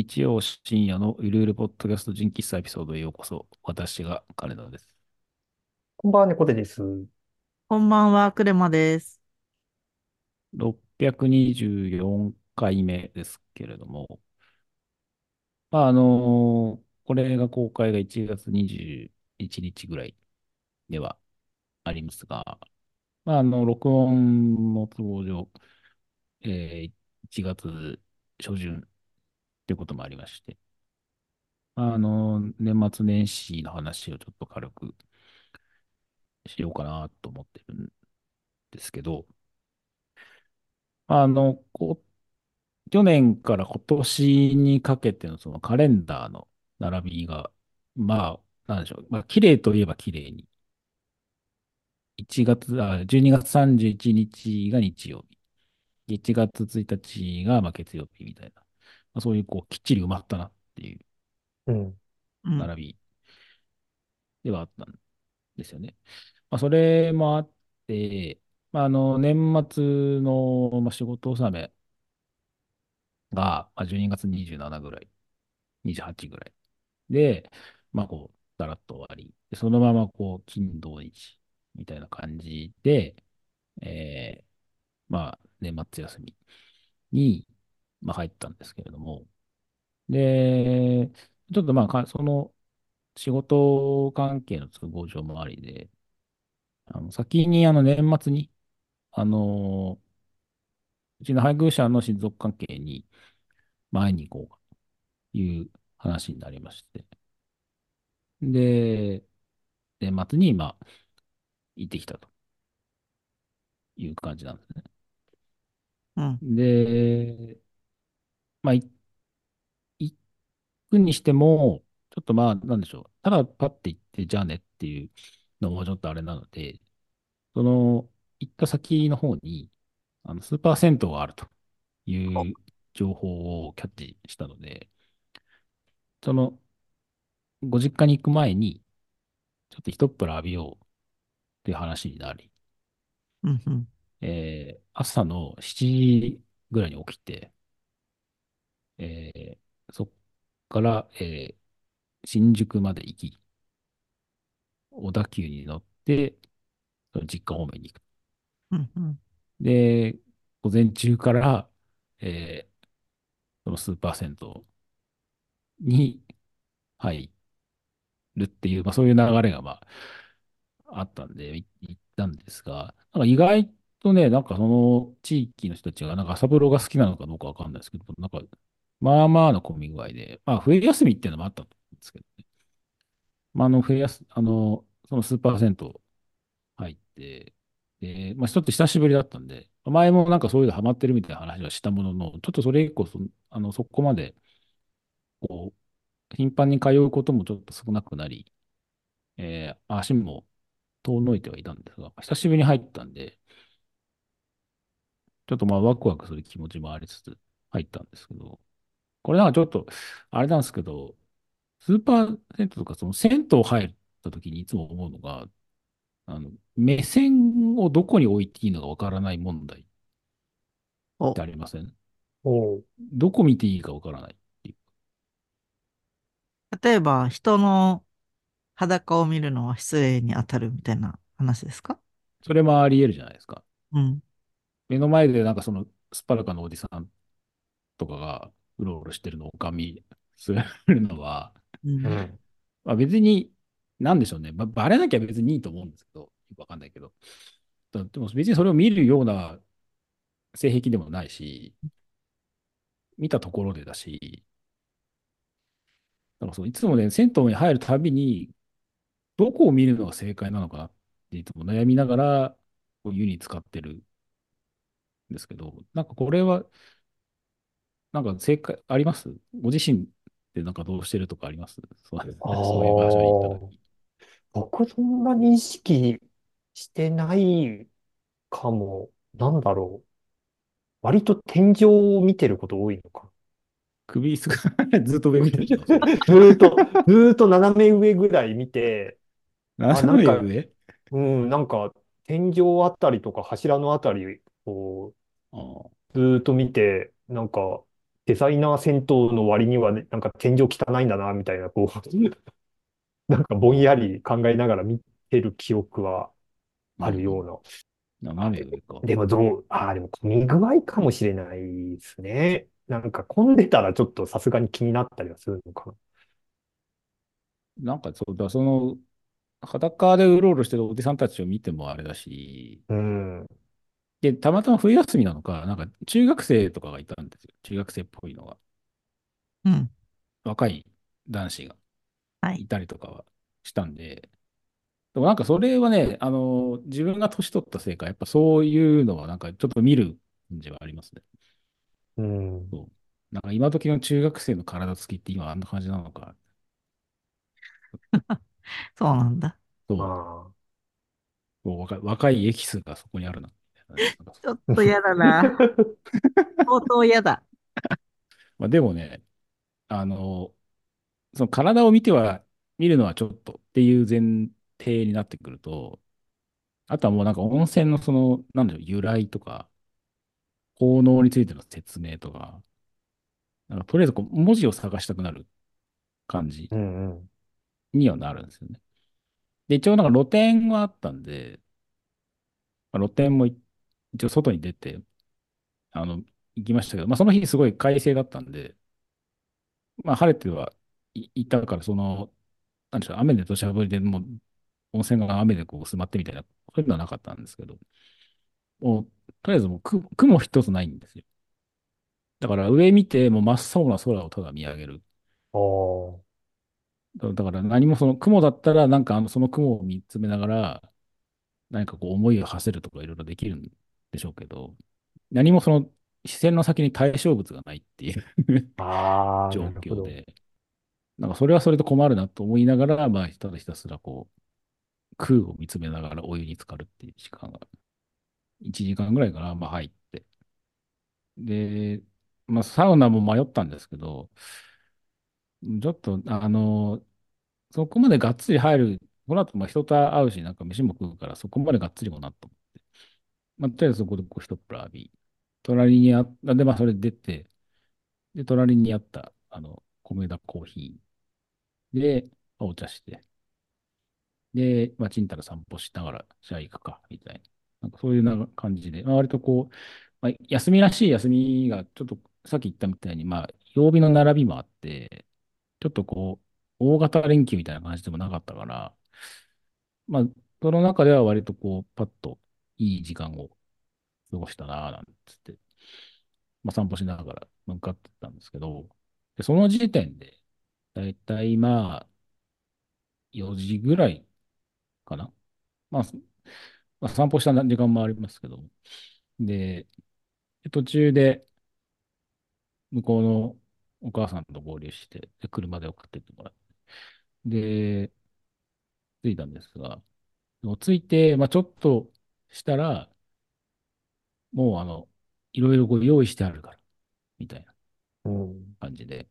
日曜深夜のゆるゆるポッドキャスト人気スエピソードへようこそ。私が金田です。こんばんは、猫背です。こんばんは、クレマです。624回目ですけれども、まあ、あのこれが公開が1月21日ぐらいではありますが、まあ、あの、録音の都合上、えー、1月初旬ということもありまして、あの、年末年始の話をちょっと軽くしようかなと思ってるんですけど、あの、こ去年から今年にかけてのそのカレンダーの並びが、まあ、なんでしょう。まあ、綺麗といえば綺麗に。1月、あ、12月31日が日曜日。1月1日がまあ月曜日みたいな。まあ、そういうこう、きっちり埋まったなっていう並びではあったんですよね。まあ、それもあって、まあ、あの、年末の、まあ、仕事納めが、まあ、12月27ぐらい、28ぐらい。で、まあ、こう、だらっと終わり。でそのまま、こう、金土日みたいな感じで、えー、まあ、年末休みに、まあ、入ったんですけれども、で、ちょっとまあ、その、仕事関係の都合上もありで、あの先にあの年末に、あのうちの配偶者の親族関係に前に行こうという話になりまして、で、年末に今、行ってきたという感じなんですね。うん。で、まあ、行くにしても、ちょっとまあ、なんでしょう。ただパッて行って、じゃあねっていうのもちょっとあれなので、その、行った先の方に、あの、スーパー銭湯があるという情報をキャッチしたので、その、ご実家に行く前に、ちょっと一っ風呂浴びようっていう話になり、うんうん、えー、朝の7時ぐらいに起きて、えー、そっから、えー、新宿まで行き、小田急に乗って、実家方面に行く。うんうん、で、午前中から、えー、そのスーパー銭湯に入るっていう、まあそういう流れがまああったんで、行ったんですが、なんか意外とね、なんかその地域の人たちがなんか朝風呂が好きなのかどうかわかんないですけど、なんかまあまあの混み具合で、まあ冬休みっていうのもあったんですけどね。まああの冬休、あの、そのスーパー銭湯入って、で、まあ、ちょっと久しぶりだったんで、前もなんかそういうのハマってるみたいな話はしたものの、ちょっとそれ以降そ、あの、そこまで、こう、頻繁に通うこともちょっと少なくなり、えー、足も遠のいてはいたんですが、久しぶりに入ったんで、ちょっとまあワクワクする気持ちもありつつ入ったんですけど、これなんかちょっと、あれなんですけど、スーパー銭湯とかその銭湯入った時にいつも思うのが、あの、目線をどこに置いていいのかわからない問題ってありません？おどこ見ていいかわからないっていう。例えば、人の裸を見るのは失礼に当たるみたいな話ですか？それもあり得るじゃないですか。うん。目の前でなんかそのスパルカのおじさんとかがうろうろしてるのをかみするのは、うん、まあ、別になんでしょうね。ば、バレなきゃ別にいいと思うんですけど、よくわかんないけど。でも別にそれを見るような性癖でもないし、見たところでだし、だからそういつもね、銭湯に入るたびに、どこを見るのが正解なのかなっていつも悩みながら、湯に使ってるんですけど、なんかこれは、なんか正解あります？ご自身ってなんかどうしてるとかあります？そうそういう場所に行った時。僕そんなに意識してないかも。なんだろう。割と天井を見てること多いのか。首すずっと上見てる。ずーっと、ずーっと斜め上ぐらい見て、斜め上？うん、なんか天井あたりとか柱のあたりをずーっと見て、なんかデザイナー銭湯の割にはね、なんか天井汚いんだな、みたいな、こう、なんかぼんやり考えながら見てる記憶はあるような。斜め上か。でもどう、ああ、でも混み具合かもしれないですね。なんか混んでたらちょっとさすがに気になったりはするのかなんかそうだ、その、裸でうろうろしてるおじさんたちを見てもあれだし、な。うん。で、たまたま冬休みなのか、なんか中学生とかがいたんですよ。中学生っぽいのが。うん。若い男子がはいいたりとかはしたんで、でもなんかそれはね、あの、自分が年取ったせいか、やっぱそういうのはなんかちょっと見る感じはありますね。うん。そう。なんか今時の中学生の体つきって今あんな感じなのか。そうなんだ。そう。まあ。そう若い若いエキスがそこにあるな。ちょっと嫌だな。相当嫌だ。まあ、でもね、あの、その体を見ては、見るのはちょっとっていう前提になってくると、あとはもうなんか温泉のその、なんだろう、由来とか、効能についての説明とか、なんかとりあえずこう文字を探したくなる感じうんうん。にはなるんですよね。で、一応なんか露店はあったんで、まあ、露店もい一応外に出て、あの、行きましたけど、まあその日すごい快晴だったんで、まあ晴れてはいいたから、その、なんでしょう、雨で土砂降りでもう温泉が雨でこう薄まってみたいな、そういうのはなかったんですけど、もう、とりあえずもうく雲一つないんですよ。だから上見て、もう真っ青な空をただ見上げる。ああ。だだから何もその雲だったら、なんかあのその雲を見つめながら、何かこう思いを馳せるとかいろいろできるんでしょうけど、何もその視線の先に対象物がないっていう 状。況で、なんかそれはそれと困るなと思いながら、まあ、ただひたすらこう、空を見つめながらお湯に浸かるっていう時間が、1時間ぐらいかな、まあ入って。で、まあサウナも迷ったんですけど、ちょっと、あの、そこまでがっつり入る、この後まあ人と会うし、なんか飯も食うから、そこまでがっつりもなと思。まあ、とりあえずそこでこう一っ風呂浴び、隣にあった、で、まあそれ出て、で、隣にあった、あの、米田コーヒー。で、お茶して、で、まあ、ちんたら散歩しながら、じゃあ行くか、みたいな。なんかそういうな感じで、まあ、割とこう、まあ、休みらしい休みが、ちょっとさっき言ったみたいに、まあ、曜日の並びもあって、ちょっとこう、大型連休みたいな感じでもなかったから、まあ、その中では割とこう、パッといい時間を過ごしたなぁ、なんつって、まあ、散歩しながら向かってたんですけど、でその時点で、だいたいまあ、4時ぐらいかな。まあ、まあ、散歩した時間もありますけど、で、途中で向こうのお母さんと合流して、で車で送ってってもらって、で、着いたんですが、着いて、まあ、ちょっとしたら、もうあの、いろいろこう用意してあるから、みたいなうん。感じで、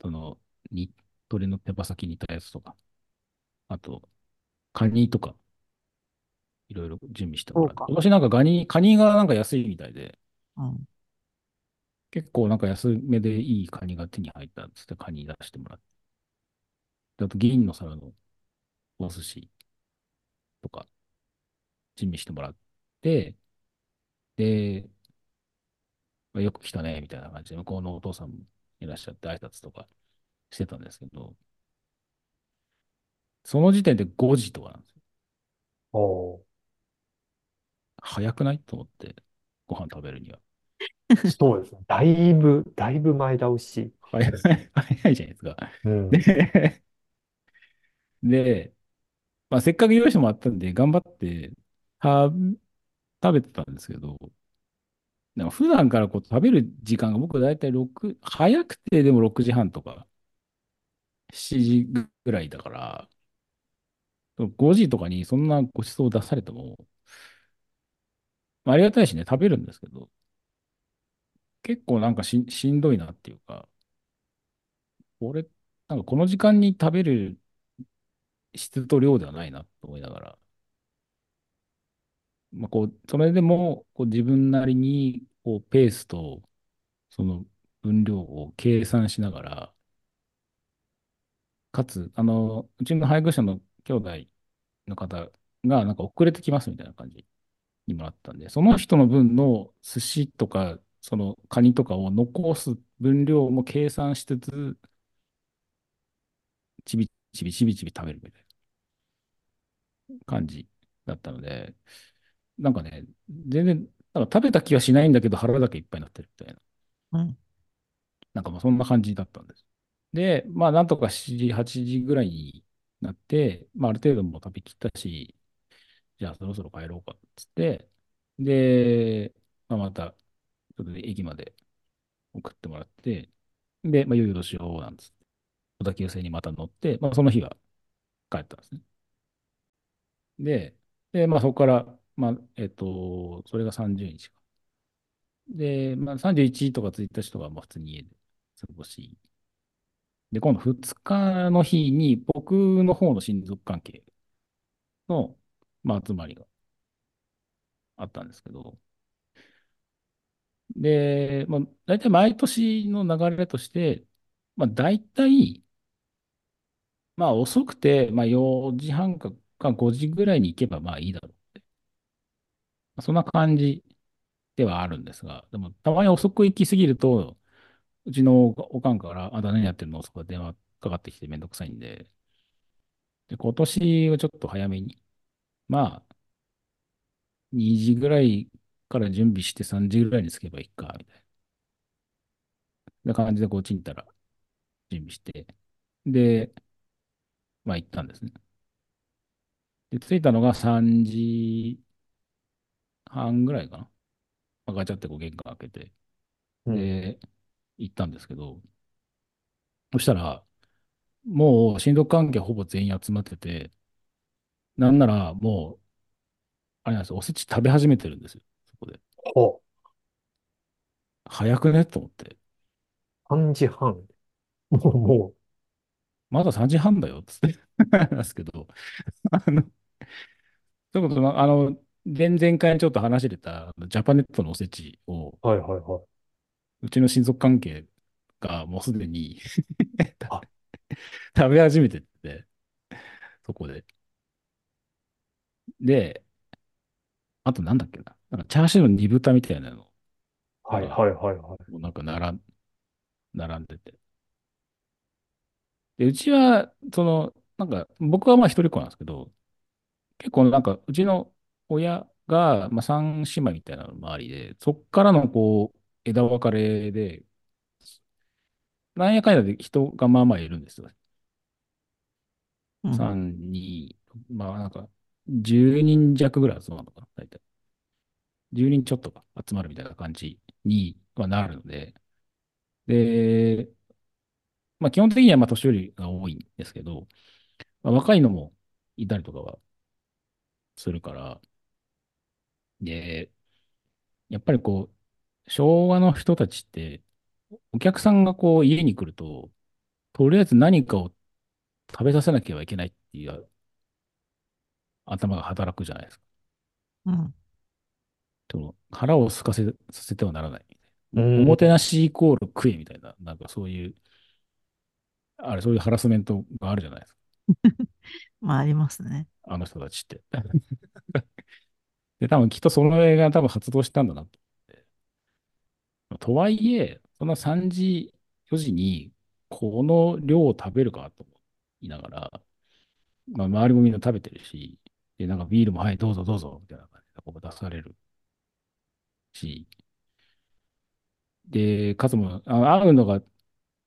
その、に、鳥の手羽先煮たやつとか、あと、カニとか、いろいろ準備してもらって。そうか今年なんかカニ、カニがなんか安いみたいで、うん。結構なんか安めでいいカニが手に入ったっつってカニ出してもらって。であと銀の皿のお寿司とか準備してもらって、で、まあよく来たね、みたいな感じで、向こうのお父さんもいらっしゃって挨拶とかしてたんですけど、その時点で5時とかなんですよ。おー早くない？と思って、ご飯食べるには。そうですね。だいぶ、だいぶ前倒し。早い、早いじゃないですか。うん。で、で、まあ、せっかく用意してもらったんで、頑張って、は、は食べてたんですけど、なんか普段からこう食べる時間が僕だいたい6、早くてでも6時半とか、7時ぐらいだから、5時とかにそんなごちそう出されても、あ、りがたいしね、食べるんですけど、結構なんかし、しんどいなっていうか、俺、なんかこの時間に食べる質と量ではないなと思いながら、まあ、こう、それでも、こう自分なりに、こう、ペースと、その、分量を計算しながら、かつ、あの、うちの配偶者の兄弟の方が、なんか遅れてきますみたいな感じにもらったんで、その人の分の寿司とか、そのカニとかを残す分量も計算しつつ、ちびちびちびちび食べるみたいな感じだったので、なんかね、全然、なんか食べた気はしないんだけど腹だけいっぱいになってるみたいな。うん。なんかまあそんな感じだったんです。で、まあなんとか7時、8時ぐらいになって、まあある程度もう食べきったし、じゃあそろそろ帰ろうかっつって、で、まあ、また、ちょっと駅まで送ってもらって、で、まあ、いよいよどうしようなんつって、小田急線にまた乗って、まあその日は帰ったんですね。で、で、まあそこから、まあ、えっと、それが30日か。で、まあ31とか1日とかはまあ普通に家で過ごし、で、今度2日の日に僕の方の親族関係の、まあ、集まりがあったんですけど、で、まあ、大体毎年の流れとして、まあ、大体、まあ、遅くて、まあ、4時半か5時ぐらいに行けば、まあいいだろう。そんな感じではあるんですが、でも、たまに遅く行きすぎると、うちのおかんから、あ、だ何やってるの？とか電話かかってきてめんどくさいんで、で、今年はちょっと早めに、まあ、2時ぐらいから準備して3時ぐらいに着けばいいか、みたいな。感じでこうちんたら準備して、で、まあ行ったんですね。で、着いたのが3時半ぐらいかな。まあ、ガチャってこう玄関開けて、うん。で、行ったんですけど、そしたら、もう親族関係ほぼ全員集まってて、なんならもう、あれなんですよ、おせち食べ始めてるんですよ、そこで。ほ早くね？と思って。う。3時半。もう、もまだ3時半だよ、つって。なんですけど、あの、そういうことな、あの、前々回にちょっと話してた、ジャパネットのおせちを、う、はいはいはい。うちの親族関係がもうすでにあ 食べ始めてて、そこで。で、あとなんだっけな。なんかチャーシューの煮豚みたいなのはいはいはいはい。もなんか並ん、並んでて。で、うちは、その、なんか、僕はまあ一人っ子なんですけど、結構なんか、うちの親が、まあ三姉妹みたいなのもありで、そっからのこう、枝分かれで、なんやかんやで人がまあまあいるんですよ。うん3、2、まあなんか、10人弱ぐらい集まるのかな、大体。10人ちょっとか集まるみたいな感じにはなるので、で、まあ基本的にはまあ年寄りが多いんですけど、まあ、若いのもいたりとかはするから、で、やっぱりこう、昭和の人たちって、お客さんがこう家に来ると、とりあえず何かを食べさせなければいけないっていう頭が働くじゃないですか。うん。その腹を空かせさせてはならない。うんおもてなしイコール食えみたいな、なんかそういう、あれ、そういうハラスメントがあるじゃないですか。まあ、ありますね。あの人たちって。で、多分きっとその映画多分発動したんだなと思って。とはいえ、その3時、4時にこの量を食べるかと思いながら、まあ、周りもみんな食べてるし、で、なんかビールも、はい、どうぞどうぞ、みたいな感じでこう出されるし、で、かつも、あの会うのが、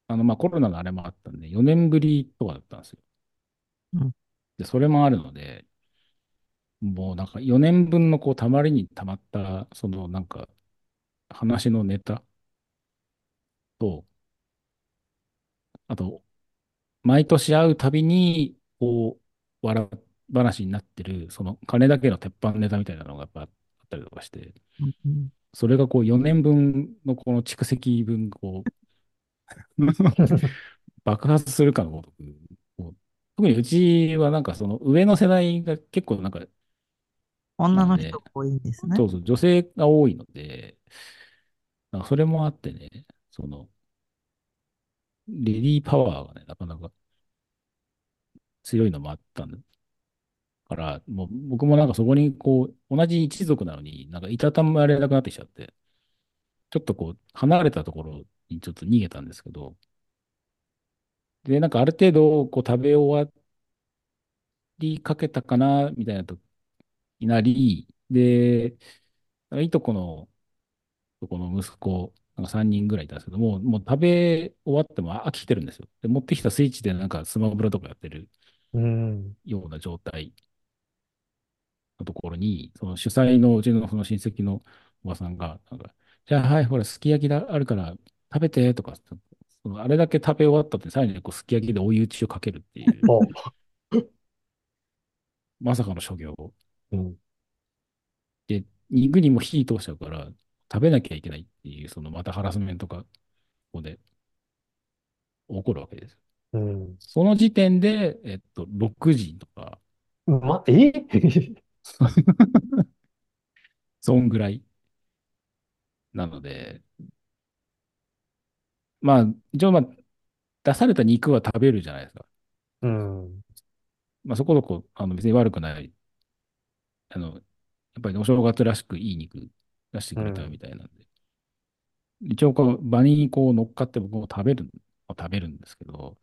あの、まあ、コロナのあれもあったんで、4年ぶりとかだったんですよ。うんで、それもあるので、もうなんか4年分のこう、たまりにたまった、そのなんか、話のネタ。と、あと、毎年会うたびに、こう、笑い話になってる、その金だけの鉄板ネタみたいなのがやっぱあったりとかして、うんそれがこう4年分のこの蓄積分、こう、爆発するかのごとく、特にうちはなんかその上の世代が結構なんか、女の人が多いんですね。そうそう、女性が多いので、それもあってね、その、レディーパワーがね、なかなか強いのもあったんだから、もう僕もなんかそこにこう、同じ一族なのに、なんかいたたまれなくなってきちゃって、ちょっとこう、離れたところにちょっと逃げたんですけど、で、なんかある程度、こう、食べ終わりかけたかな、みたいなとになり、で、いとこの、とこの息子、なんか3人ぐらいいたんですけども、もう食べ終わっても飽きてるんですよ。で、持ってきたスイッチでなんかスマブラとかやってるうん。ような状態のところに、その主催のうちのその親戚のおばさんが、なんか、じゃあはい、ほら、すき焼きだあるから食べてとか、そのあれだけ食べ終わったって、さらにこうすき焼きで追い打ちをかけるっていう、あ、まさかの所業うん。で、肉にも火通しちゃうから、食べなきゃいけないっていう、そのまたハラスメントがここで起こるわけです。うん。その時点で、えっと、6時とか、ま、え？そんぐらいなので、まあ、一応、まあ、出された肉は食べるじゃないですか。うん。まあ、そこそこ、あの別に悪くない。あの、やっぱりお正月らしくいい肉出してくれたうん。みたいなんで。一応、こう、場にこう乗っかって僕も食べる、食べるんですけど、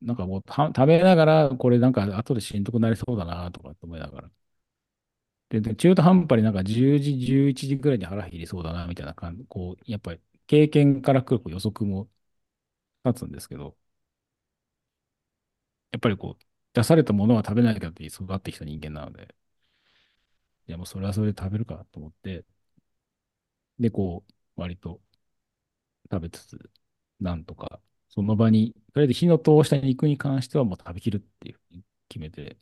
なんかもうは食べながら、これなんか後でしんどくなりそうだなとかって思いながら。で、で中途半端になんか10時、11時ぐらいに腹減りそうだなみたいな感じ、こう、やっぱり経験から来る予測も立つんですけど、やっぱりこう、出されたものは食べないかって育ってきた人間なので、いやもうそれはそれで食べるかと思って、で、こう、割と食べつつ、なんとか、その場に、とりあえず火の通した肉に関してはもう食べきるっていうふうに決めて、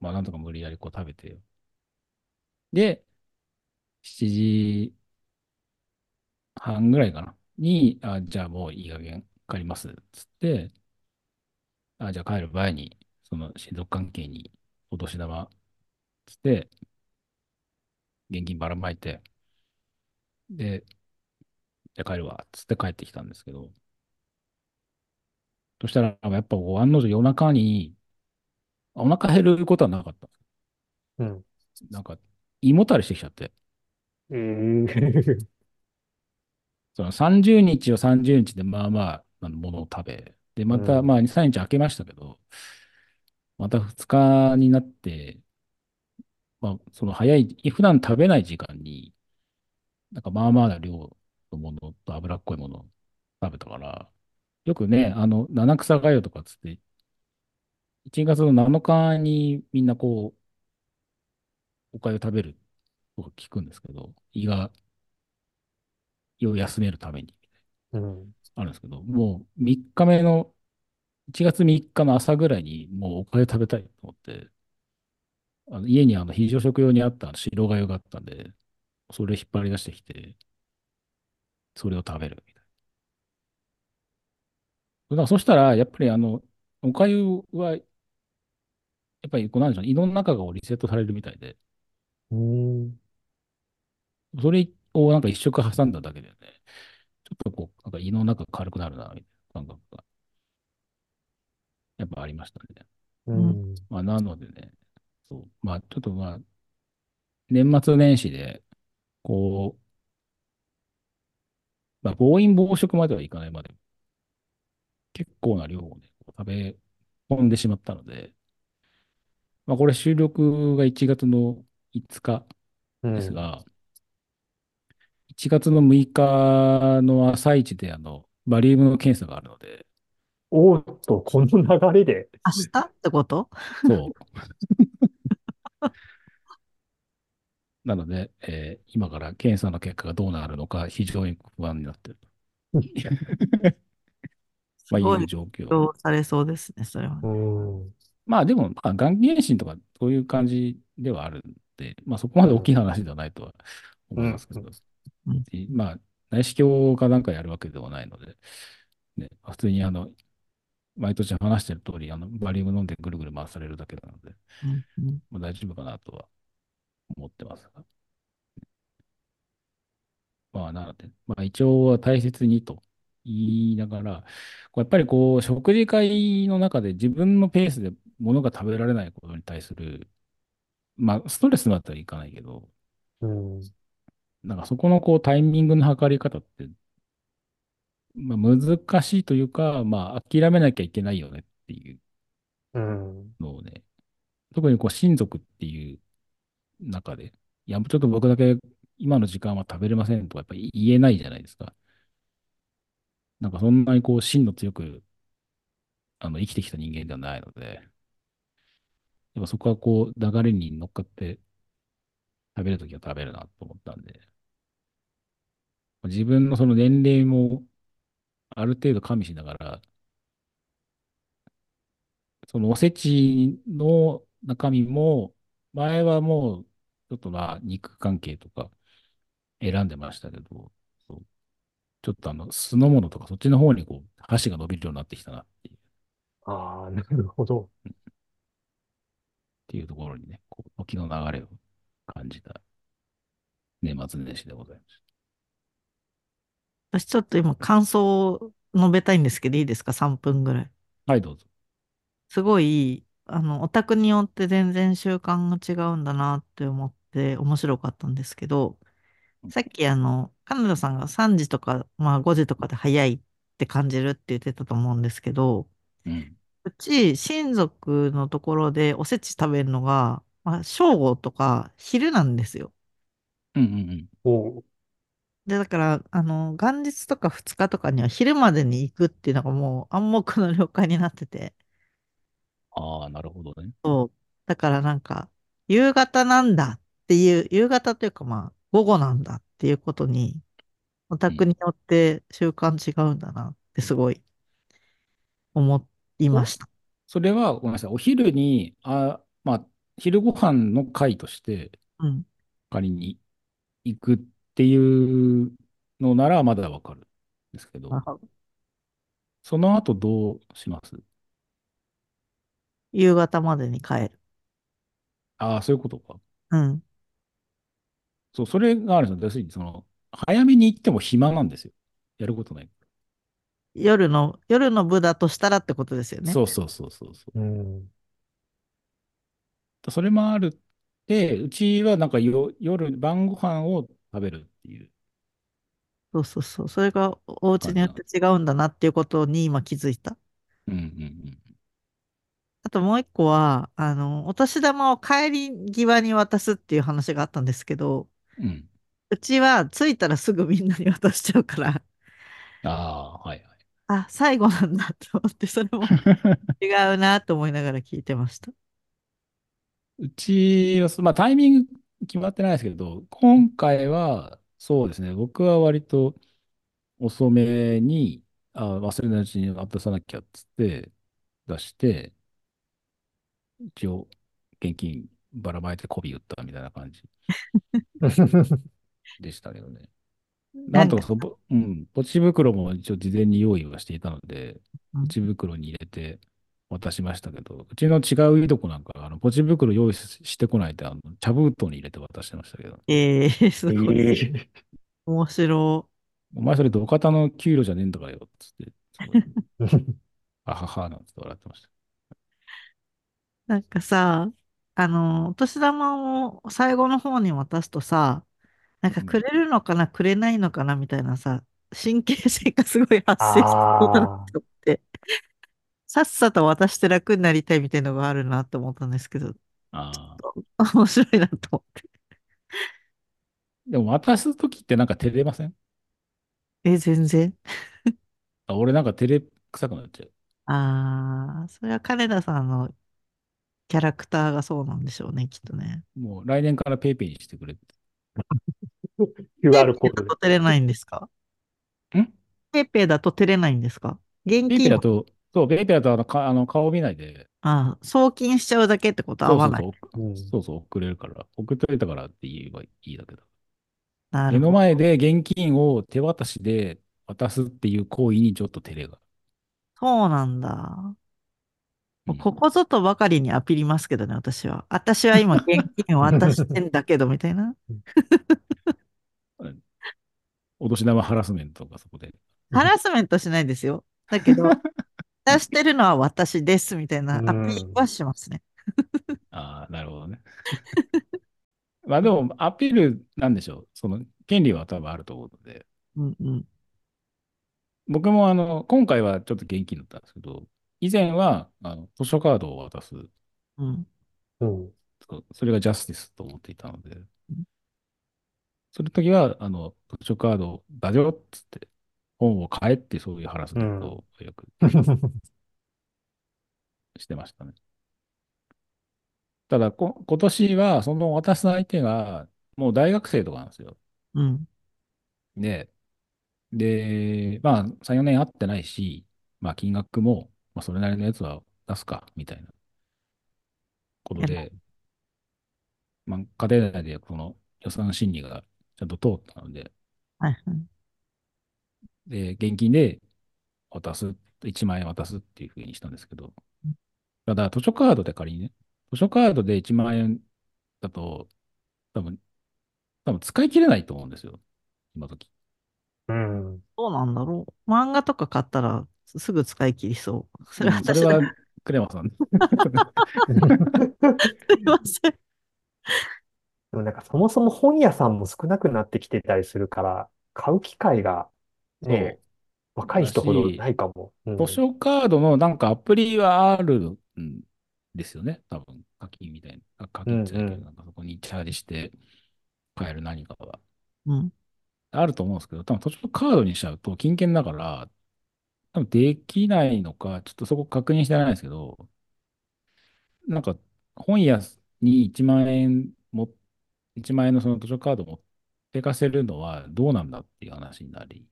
まあなんとか無理やりこう食べて、で、7時半ぐらいかな、に、あ、じゃあもういい加減帰ります、つって、あ、じゃあ帰る前に、その親族関係にお年玉、つって、現金ばらまいて、で、じゃあ帰るわ、つって帰ってきたんですけど、そしたら、やっぱ案の定夜中に、お腹減ることはなかった。うん。なんか、胃もたれしてきちゃって、えー、その30日は30日でまあまあ、あのものを食べ、で、また、うん。まあ2、3日空けましたけど、また2日になって、まあ、その早い、普段食べない時間に、なんかまあまあな量のものと脂っこいものを食べたから、よくね、あの、七草がゆとかつって、1月の7日にみんなこう、お粥食べるとか聞くんですけど、胃が、胃を休めるためにうん。あるんですけど、もう3日目の、1月3日の朝ぐらいにもうお粥食べたいと思って、あの家にあの非常食用にあった白粥があったんで、それ引っ張り出してきて、それを食べるみたいな。だからそしたら、やっぱりあの、お粥は、やっぱりこうなんでしょうね、胃の中がリセットされるみたいで、うん。それをなんか一食挟んだだけでね、ちょっとこう、なんか胃の中軽くなるな、みたいな感覚が、やっぱありましたね。ううん。ん。まあ、なのでね、そう、まあ、ちょっとまあ、年末年始で、こう、まあ、暴飲暴食まではいかないまで、結構な量をね、食べ込んでしまったので、まあ、これ収録が1月の5日うん。ですが、1月の6日の朝一で、あの、バリウムの検査があるので、おーっと、この流れで。明日ってこと？そう。なので、えー今から検査の結果がどうなるのか、非常に不安になっていると。まあ、いう状況。されそうですね、それは。うん。まあ、でも、まあ、がん検診とか、そういう感じではあるんで、まあ、そこまで大きいうん。話ではないとはうん。思いますけど、うん。でまあ、内視鏡かなんかやるわけではないので、ね、普通にあの、毎年話してる通り、あの、バリウム飲んでぐるぐる回されるだけなので、うん。うんまあ、大丈夫かなとは思ってますが。まあ、なので、まあ、一応は大切にと。言いながら、こうやっぱりこう、食事会の中で自分のペースで物が食べられないことに対する、まあ、ストレスだったらいかないけど、うん。なんかそこのこうタイミングの測り方って、まあ、難しいというか、まあ、諦めなきゃいけないよねっていううん。のをね、特にこう親族っていう中で、いや、ちょっと僕だけ今の時間は食べれませんとかやっぱり言えないじゃないですか。なんかそんなにこう芯の強くあの生きてきた人間ではないので、やっぱそこはこう流れに乗っかって食べるときは食べるなと思ったんで、自分のその年齢もある程度加味しながら、そのおせちの中身も、前はもうちょっとまあ肉関係とか選んでましたけど、ちょっとあの酢の物とかそっちの方にこう箸が伸びるようになってきたなっていう、っああ、なるほど。ていうところにね、こう時の流れを感じた年末年始でございまし私ちょっと今感想を述べたいんですけど、いいですか ?3 分ぐらい。た。はい、どうぞ。すごい、あの、オタクによって全然習慣が違うんだなって思って面白かったんですけど、さっきあの、彼女さんが3時とか、まあ5時とかで早いって感じるって言ってたと思うんですけど、うん。うち親族のところでおせち食べるのが、まあ、正午とか昼なんですよ。うんうんうん。で、だから、あの、元日とか2日とかには昼までに行くっていうのがもう暗黙の了解になってて、ああ、なるほどね。そう。だからなんか、夕方なんだっていう、夕方というかまあ、午後なんだっていうことに、おうん。宅によって習慣違うんだなってすごい思いまおした。それは、ごめんなさい。お昼に、あ、まあ、昼ご飯の会としてうん。仮に行くっていうのならまだわかるんですけど、あその後どうします？夕方までに帰る。ああ、そういうことか。うん。そう、それがあるんですよ。要するに、その、早めに行っても暇なんですよ。やることない。夜の、夜の部だとしたらってことですよね。そうそうそうそうそう。うん。それもあるって、うちはなんかよ夜、晩ご飯を食べるっていうそうそうそう。それがお家によって。違うんだなっていうことに今気づいた。うんうんあともう一個は、あの、お年玉を帰り際に渡すっていう話があったんですけど、うん。うん。うちは着いたらすぐみんなに渡しちゃうから、ああ、はいはい。あ、最後なんだと思って、それも 違うなと思いながら聞いてました。うちは、そまあタイミング決まってないですけど、今回は、そうですね、僕は割と遅めに、あ、忘れないうちに渡さなきゃっつって出して、一応、現金ばらまいて媚び売ったみたいな感じ でしたけどね。ななんとかそぼ、うん、ポチ袋も一応事前に用意はしていたので、ポうん。チ袋に入れて渡しましたけど、うちの違ういとこなんか、あの、ポチ袋用意ししてこないで、あの、茶封筒に入れて渡してましたけど、えー、すえごい。え面白お前それ土方の給料じゃねえんだからよ、つって、あはは、なんて笑ってました。なんかさ、あの、お年玉を最後の方に渡すとさ、なんかうん。くれるのかな、くれないのかなみたいなさ、神経性がすごい発生しそうだなとさっさと渡して楽になりたいみたいなのがあるなと思ったんですけど、ああ。面白いなと思って。でも渡すときってなんか照れません？え、全然。あ、俺なんか照れくさくなっちゃう。ああ、それは金田さんのキャラクターがそうなんでしょうね、きっとね。もう来年から PayPay にしてくれって。 PayPay QR コードで。と照れないんですか？んペイペイだと照れないんですか？現ペイペイだと、そう、ペイペイだとあの、か、あの顔見ないで、あー送金しちゃうだけってことは合わない。そうそうそう、うん。そうそう、送れるから、送っといたからって言えばいいだけだ。目の。前で現金を手渡しで渡すっていう行為にちょっと照れが。そうなんだ。うん。ここぞとばかりにアピりますけどね、私は。私は今現金を渡してんだけど、みたいな。お年玉ハラスメントがそこで。ハラスメントしないですよ。だけど、出してるのは私ですみたいなうアピールはん。しますね。ああ、なるほどね。まあでも、アピールなんでしょう。その、権利は多分あると思うので、うんうん。僕もあの、今回はちょっと現金だったんですけど、以前は、あの、図書カードを渡す。うん。うん。そうそれがジャスティスと思っていたので、その時は、あの、図書カードだよっつって、本を買えってそういうハラスメントをよくしてましたね。ただこ、今年は、その渡す相手が、もう大学生とかなんですよ。うん。で、で、まあ、3、4年会ってないし、まあ、金額も、まあ、それなりのやつは出すか、みたいなことで、まあ、家庭内でこの予算審議がちゃんと通ったので、はいはい。で、現金で渡す、1万円渡すっていうふうにしたんですけど、ただ、図書カードで仮にね、図書カードで1万円だと、多分、多分使い切れないと思うんですよ、今時。うん。どうなんだろう。漫画とか買ったらすすぐ使い切りそう。それはうんそれ。は、クレマさん。すいません。でもなんかそもそも本屋さんも少なくなってきてたりするから、買う機会がね、若い人ほどないかも。うん図書カードのなんかアプリはあるんですよね、多分課金みたいな。あ課金じゃないけど、うんうんなんかそこにチャージして買える何かは。うん。あると思うんですけど、多分図書カードにしちゃうと金券だから、多分できないのか、ちょっとそこ確認してないですけど、なんか本屋に1万円も、1万円のその図書カード持ってかせるのはどうなんだっていう話になり、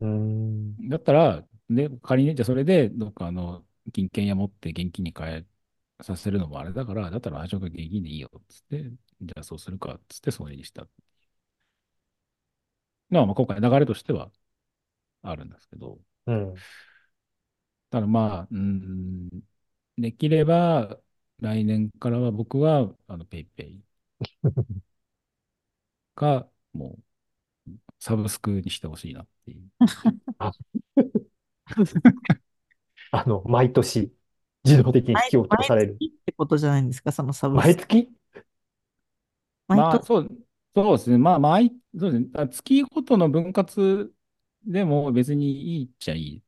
うん。だったら、ね、仮に、じゃあそれで、どっかあの、金券屋持って現金に変えさせるのもあれだから、だったら、あ、じゃあ現金でいいよ、つって、じゃあそうするか、つって、それにした。まあ、今回流れとしてはあるんですけど、うん。ただまあ、うーん、できれば、来年からは僕は、あの、ペイペイか、もう、サブスクにしてほしいなっていう。あ の、毎年、自動的に引き落とされる。毎月ってことじゃないんですか、そのサブスク。毎月？まあ。そう、そうですね。まあ、毎、そうですね。あ月ごとの分割でも別にいいっちゃいいで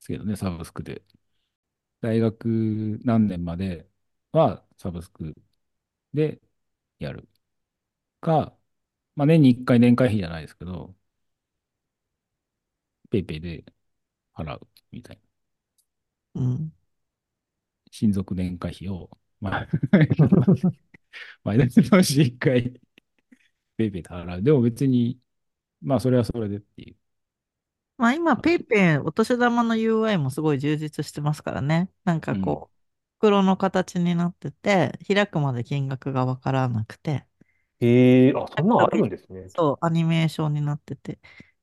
すけどね、サブスクで。大学何年まではサブスクでやるか、まあ、年に1回年会費じゃないですけど、ペイペイで払うみたいな。うん。親族年会費を、まあ、毎年のうち1回、ペイペイで払う。でも別に、まあ、それはそれでっていう。まあ今、ペイペイお年玉の UI もすごい充実してますからね。なんかこう、袋の形になってて、開くまで金額がわからなくて、ええあ、そんなんあるんですね。そう、アニメーションになってて。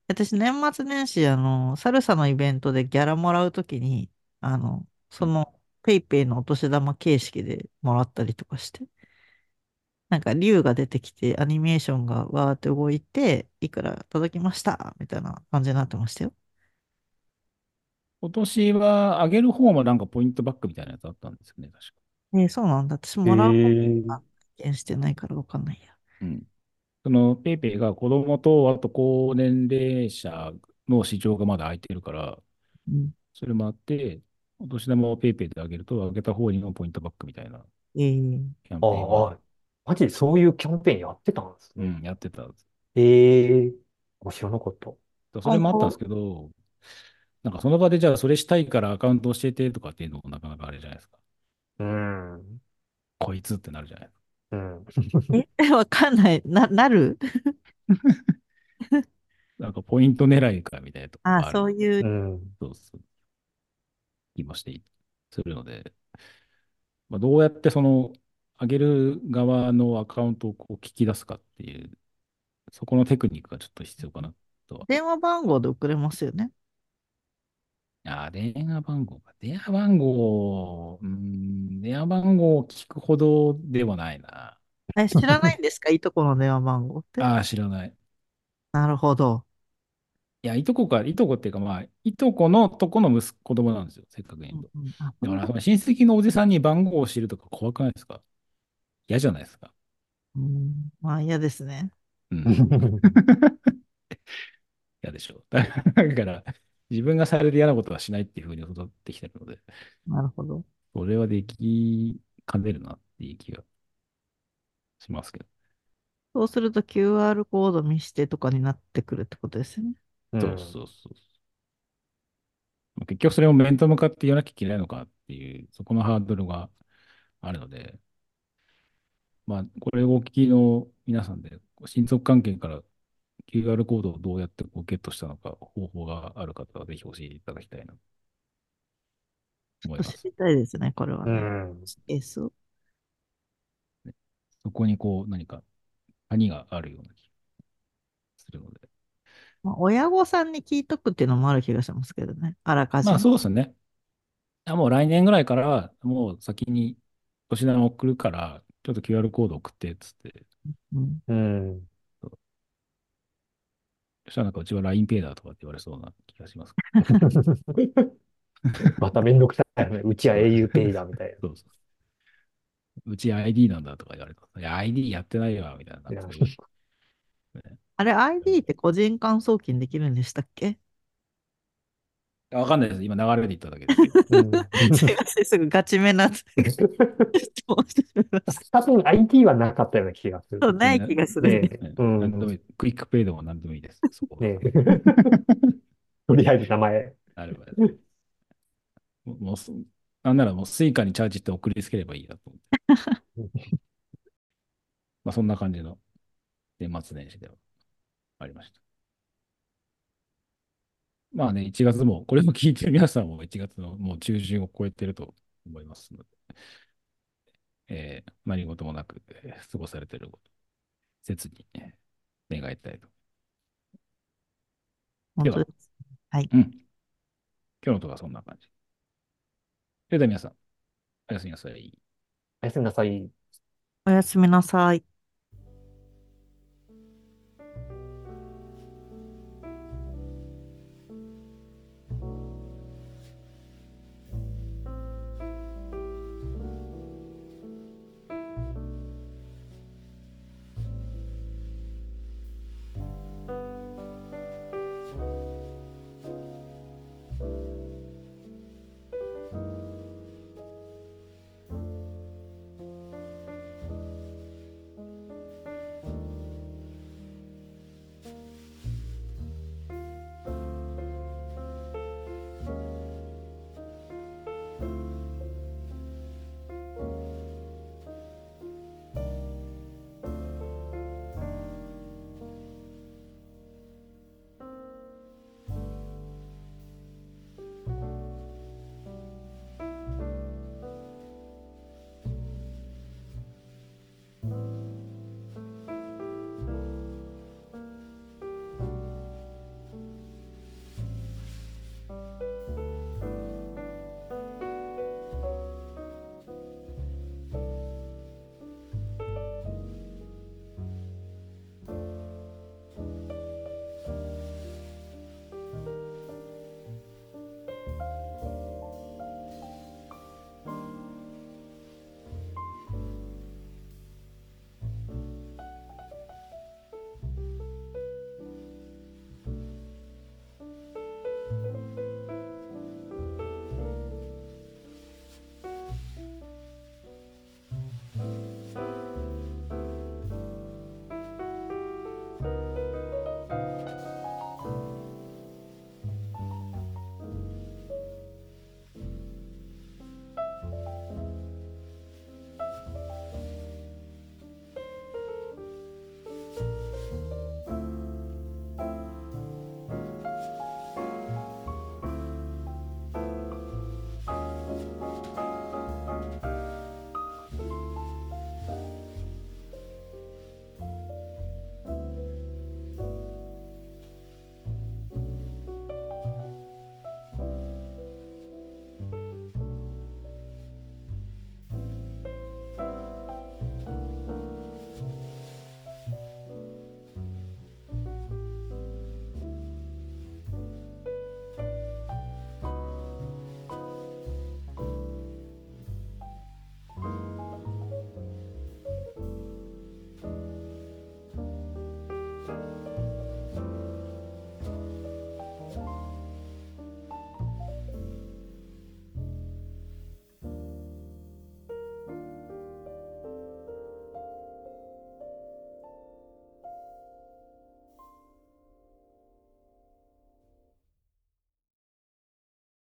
私、年末年始、あの、サルサのイベントでギャラもらうときに、あの、その、ペイペイのお年玉形式でもらったりとかして、なんか、竜が出てきて、アニメーションがわーって動いて、いくら届きました？みたいな感じになってましたよ。今年は上げる方もなんかポイントバックみたいなやつあったんですよね、確か。えーそうなんだ。私えもらう方えが経験してないからわかんないや。うん。そのペイペイが子供と、あと高年齢者の市場がまだ空いてるから、うん。それもあって、お年玉をペイペイで上げると、上げた方にもポイントバックみたいなえーキャンペーンああ、マジでそういうキャンペーンやってたんですね。うん、やってたんです。ええあ知らなかった。それもあったんですけど、なんかその場でじゃあそれしたいからアカウント教えてとかっていうのもなかなかあれじゃないですか。うん。こいつってなるじゃないですか。うん。え、わかんない。な、なる？なんかポイント狙いかみたいなとこあ、がある。そういうう。ん。そうそう。気もしていするので、まあ、どうやってその上げる側のアカウントをこう聞き出すかっていう、そこのテクニックがちょっと必要かなとは。電話番号で送れますよね。ああ、電話番号か。電話番号、うーん、電話番号を聞くほどではないな。え、知らないんですか？い いとこの電話番号って。ああ、知らない。なるほど。いや、いとこか、いとこっていうか、まあ、いとこのとこの息子子供なんですよ、せっかく言うと。うんうんあ、だから、親戚のおじさんに番号を知るとか怖くないですか？嫌じゃないですか？うん、まあ嫌ですね。うん。嫌でしょ。だから、自分がされて嫌なことはしないっていうふうに育ってきてるので、なるほど。それはできかねるなっていう気がしますけど。そうすると QR コード見してとかになってくるってことですよね。そうそうそう。結局それを面と向かって言わなきゃいけないのかっていう、そこのハードルがあるので、まあ、これをお聞きの皆さんで、親族関係から QR コードをどうやってこうゲットしたのか、方法がある方はぜひ教えていただきたいなと思います。知りたいですね、これはうね。ん。ケースを。そこにこう何か谷があるような気がするので。まあ、親御さんに聞いとくっていうのもある気がしますけどね。あらかじめ。まあそうですね。あもう来年ぐらいからは、もう先に年玉送るから、ちょっと QR コード送ってっつって、うん。うん。そしたらなんかうちは LINEPay だとかって言われそうな気がします。まためんどくさいよね。うちは auPay だみたいそうそう。うち ID なんだとか言われた。いや、ID やってないわ、みたいな。あれ、ID って個人間送金できるんでしたっけ？わかんないです。今流れで言っただけですすいません、すぐガチめな質問してしまいました。多分 IT はなかったような気がする。そう、ない気がする。ねねうん何でもいいクイックペイでも何でもいいです。そこはねとりあえず名前。あれば。もうもうす、なんならもうスイカにチャージって送りつければいいやと思って。まあそんな感じの年末年始ではありました。まあね、1月も、これも聞いてる皆さんも1月のもう中旬を超えてると思いますので、えー何事もなく、えー過ごされていること、切に、えー願いたいと。では本当です。はい。うん。今日のとこはそんな感じ。それでは皆さん、おやすみなさい。おやすみなさい。おやすみなさい。